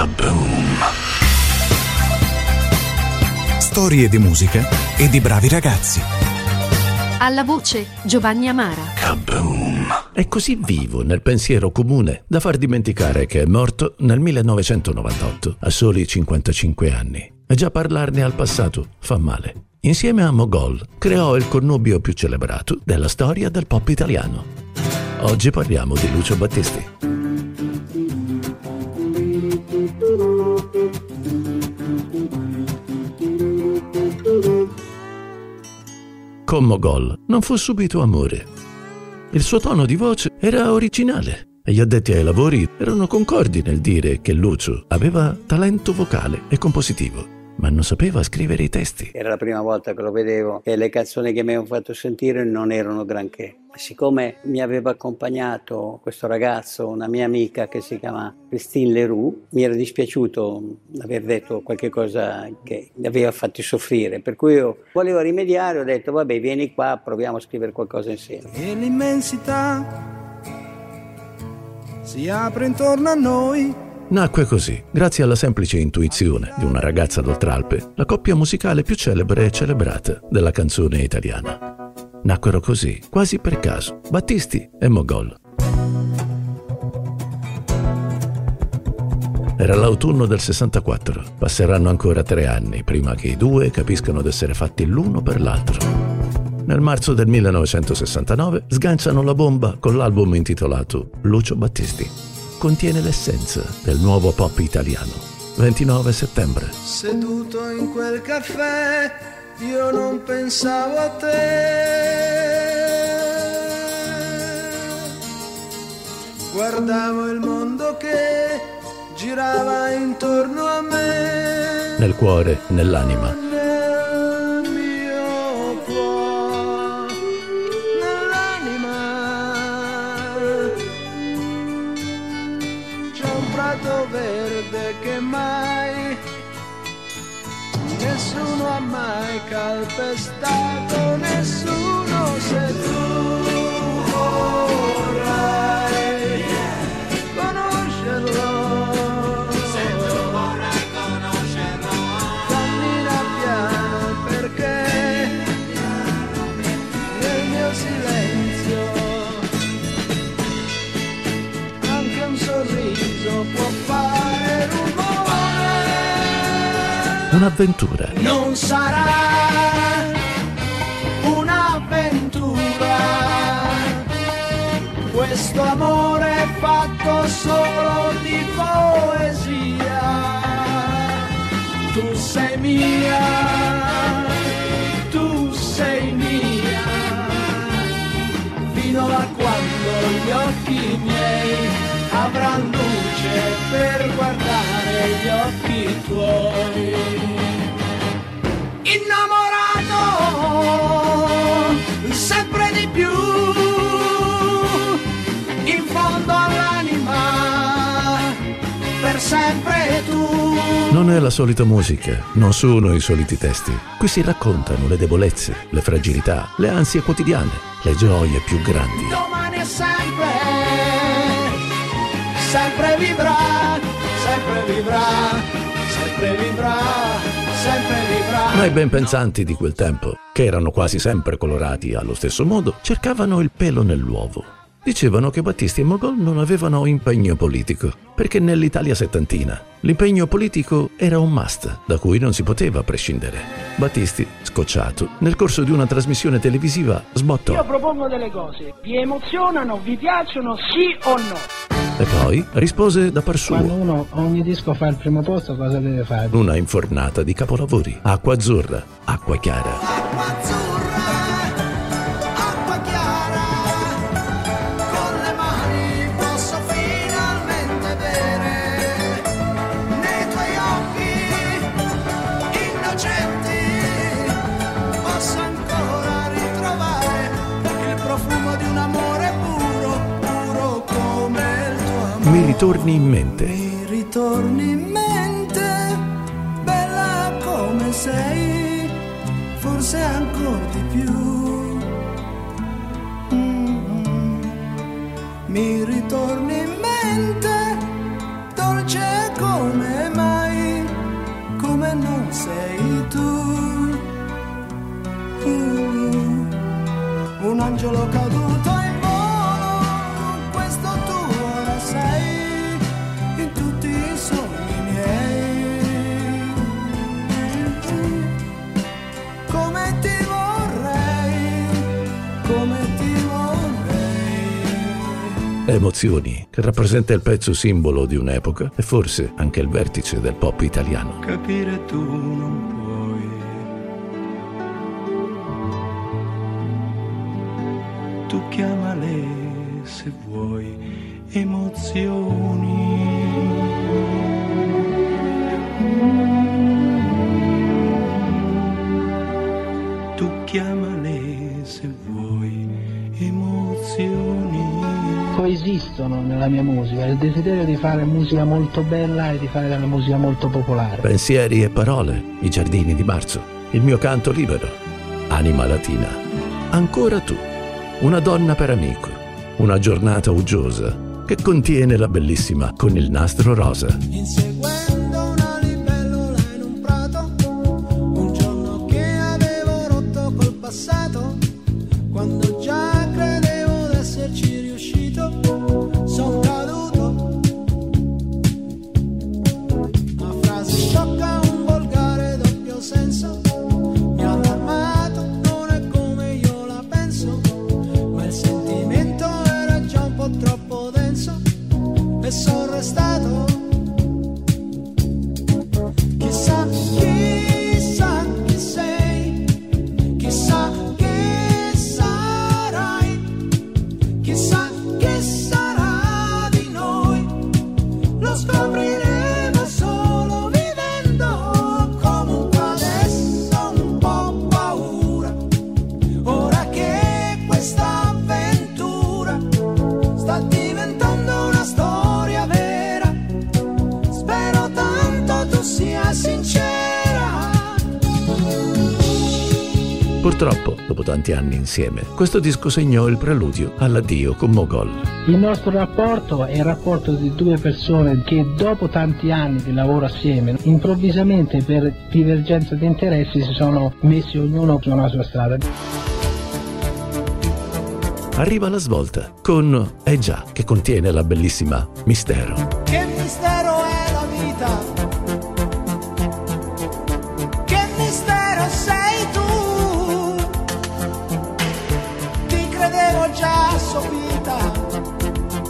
Kaboom! Storie di musica e di bravi ragazzi. Alla voce Giovanni Amara. Kaboom! È così vivo nel pensiero comune da far dimenticare che è morto nel 1998, a soli 55 anni. E già parlarne al passato fa male. Insieme a Mogol creò il connubio più celebrato della storia del pop italiano. Oggi parliamo di Lucio Battisti. Con Mogol non fu subito amore. Il suo tono di voce era originale e gli addetti ai lavori erano concordi nel dire che Lucio aveva talento vocale e compositivo ma non sapeva scrivere i testi. Era la prima volta che lo vedevo e le canzoni che mi avevano fatto sentire non erano granché. Siccome mi aveva accompagnato questo ragazzo, una mia amica che si chiama Christine Leroux, mi era dispiaciuto aver detto qualche cosa che mi aveva fatto soffrire, per cui io volevo rimediare, ho detto vabbè vieni qua, proviamo a scrivere qualcosa insieme. E l'immensità si apre intorno a noi Nacque così, grazie alla semplice intuizione di una ragazza d'Oltralpe, la coppia musicale più celebre e celebrata della canzone italiana. Nacquero così, quasi per caso, Battisti e Mogol. Era l'autunno del 64. Passeranno ancora tre anni prima che i due capiscano di essere fatti l'uno per l'altro. Nel marzo del 1969 sganciano la bomba con l'album intitolato Lucio Battisti contiene l'essenza del nuovo pop italiano. 29 settembre. Seduto in quel caffè, io non pensavo a te. Guardavo il mondo che girava intorno a me. Nel cuore, nell'anima nessuno ha mai calpestato nessuno se tu un'avventura. non sarà un'avventura. Questo amore è fatto solo di poesia. Tu sei mia tu sei mia. Fino a quando gli occhi miei avranno luce per guardare gli occhi tuoi innamorato sempre di più in fondo all'anima per sempre tu Non è la solita musica, non sono i soliti testi. Qui si raccontano le debolezze, le fragilità, le ansie quotidiane, le gioie più grandi. domani è sempre sempre vivrà sempre vivrà sempre vivrà Ma i ben pensanti di quel tempo, che erano quasi sempre colorati allo stesso modo, cercavano il pelo nell'uovo. Dicevano che Battisti e Mogol non avevano impegno politico, perché nell'Italia settantina l'impegno politico era un must da cui non si poteva prescindere. Battisti, scocciato, nel corso di una trasmissione televisiva Io sbottò propongo delle cose, vi emozionano, vi piacciono, sì o no? E poi rispose da par Quando suo. uno ogni disco fa il primo posto, cosa deve fare? Una infornata di capolavori. Acqua azzurra, acqua chiara. acqua azzurra Mi ritorni in mente. Mi ritorni in mente, bella come sei, forse ancora di più. Mm-hmm. Mi ritorni in mente, dolce come mai, come non sei tu. Mm-hmm. Un angelo caduto. Emozioni, che rappresenta il pezzo simbolo di un'epoca e forse anche il vertice del pop italiano. capire tu non puoi. Tu chiamale se vuoi emozioni. Tu chiamale se vuoi emozioni. Coesistono nella mia musica il desiderio di fare musica molto bella e di fare della musica molto popolare. Pensieri e parole, i giardini di marzo, il mio canto libero, anima latina. Ancora tu, una donna per amico, una giornata uggiosa che contiene la bellissima con il nastro rosa. Inseguendo Purtroppo, dopo tanti anni insieme, questo disco segnò il preludio all'addio con Mogol. Il nostro rapporto è il rapporto di due persone che dopo tanti anni di lavoro assieme, improvvisamente per divergenza di interessi si sono messi ognuno sulla sua strada. Arriva la svolta con Eh già, che contiene la bellissima Mistero. Che mistero è la vita? Credevo già sopita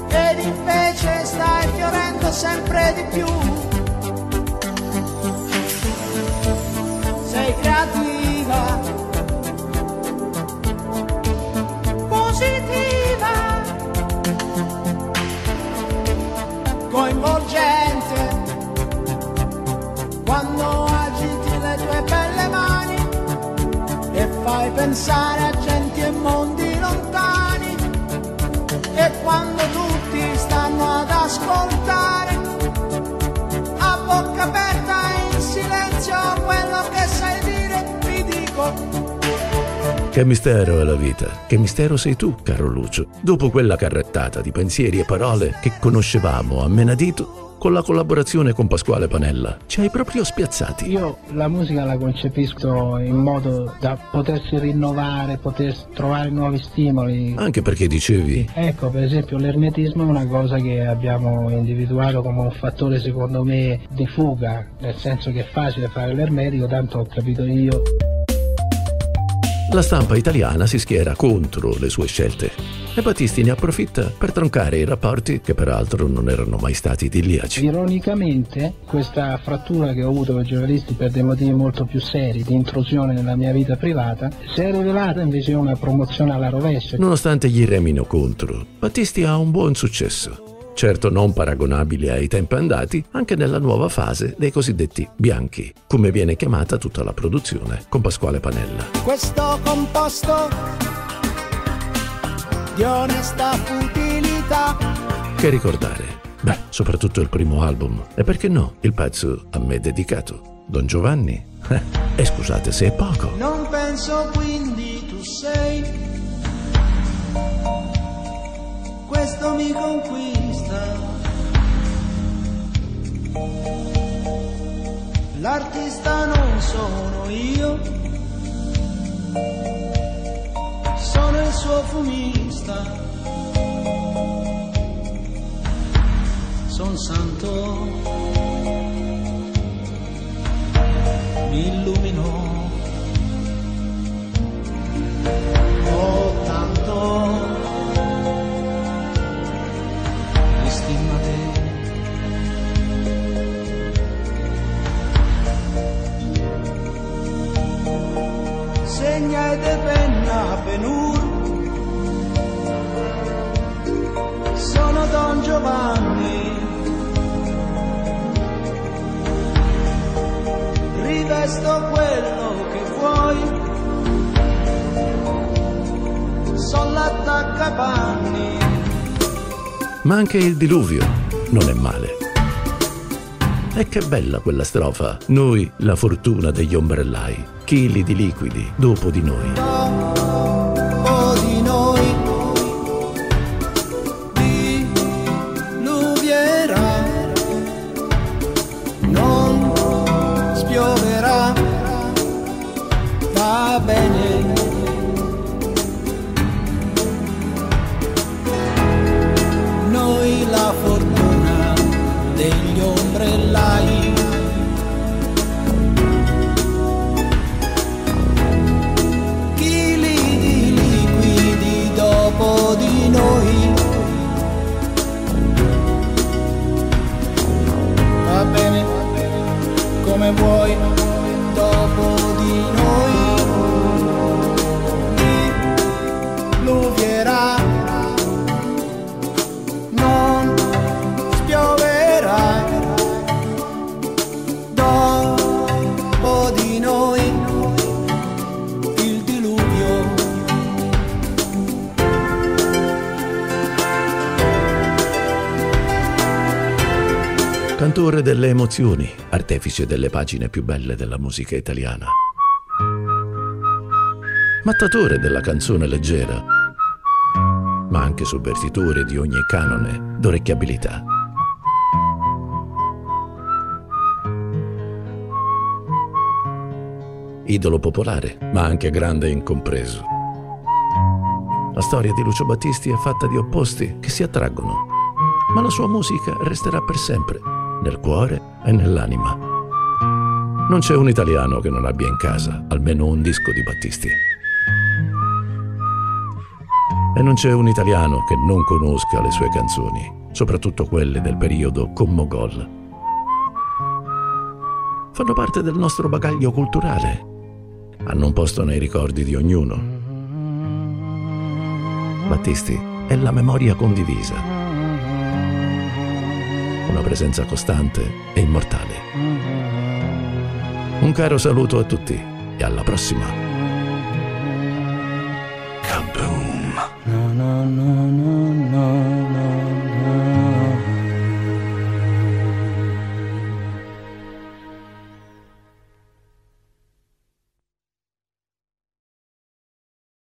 ed invece stai fiorendo sempre di più. Bocca aperta in silenzio quello che sai dire vi dico Che mistero è la vita, che mistero sei tu, caro Lucio. Dopo quella carrettata di pensieri e parole che conoscevamo a menadito, con la collaborazione con Pasquale Panella, ci hai proprio spiazzati. Io la musica la concepisco in modo da potersi rinnovare, poter trovare nuovi stimoli. Anche perché dicevi, Ecco, per esempio l'ermetismo è una cosa che abbiamo individuato come un fattore secondo me di fuga, nel senso che è facile fare l'ermetico, tanto ho capito io. La stampa italiana si schiera contro le sue scelte e Battisti ne approfitta per troncare i rapporti che peraltro non erano mai stati idilliaci. Ironicamente, questa frattura che ho avuto con i giornalisti per dei motivi molto più seri di intrusione nella mia vita privata, si è rivelata invece una promozione alla rovescia. Nonostante gli remino contro, Battisti ha un buon successo. Certo non paragonabile ai tempi andati, anche nella nuova fase dei cosiddetti bianchi, come viene chiamata tutta la produzione, con Pasquale Panella. questo composto di onesta futilità Che ricordare? Beh, soprattutto il primo album, e perché no, il pezzo a me dedicato, Don Giovanni. E scusate se è poco. non penso quindi tu sei questo mi conquista. L'artista non sono io sono il suo fumista. Son santo mi illumino Benur. Sono Don Giovanni. Rivesto quello che vuoi. Sono l'attaccapanni. Ma anche il diluvio non è male. E che bella quella strofa. Noi, la fortuna degli ombrellai, chili di liquidi dopo di noi. I've Cantore delle emozioni, artefice delle pagine più belle della musica italiana. Mattatore della canzone leggera, ma anche sovvertitore di ogni canone d'orecchiabilità. Idolo popolare, ma anche grande e incompreso. La storia di Lucio Battisti è fatta di opposti che si attraggono, ma la sua musica resterà per sempre nel cuore e nell'anima. Non c'è un italiano che non abbia in casa almeno un disco di Battisti. E non c'è un italiano che non conosca le sue canzoni, soprattutto quelle del periodo con Mogol. Fanno parte del nostro bagaglio culturale. Hanno un posto nei ricordi di ognuno. Battisti è la memoria condivisa. Una presenza costante e immortale. Un caro saluto a tutti e alla prossima.